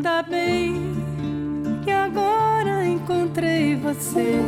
Ainda bem que agora encontrei você.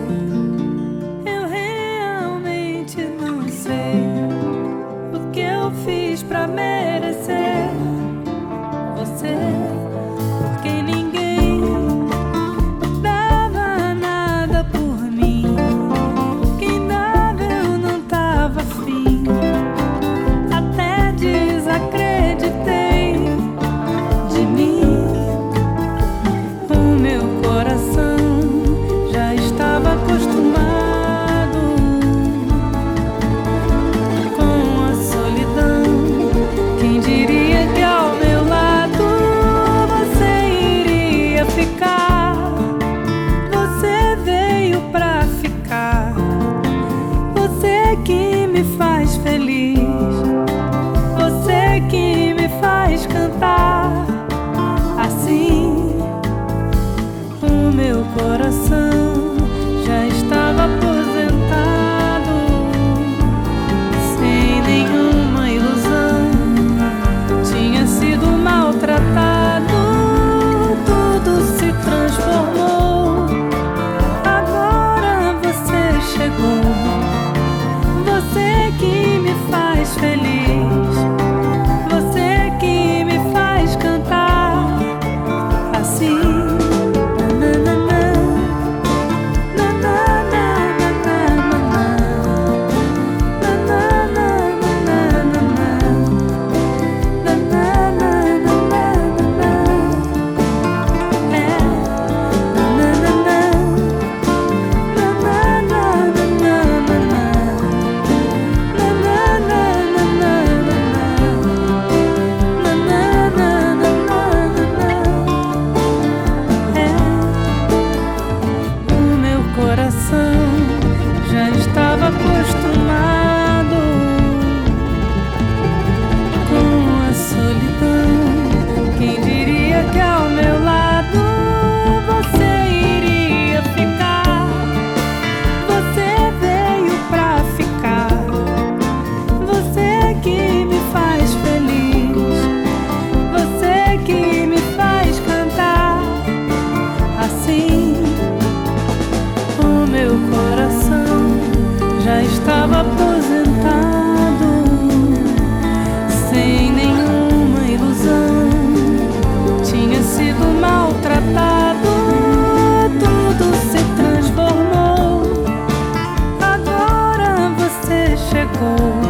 coração. cold.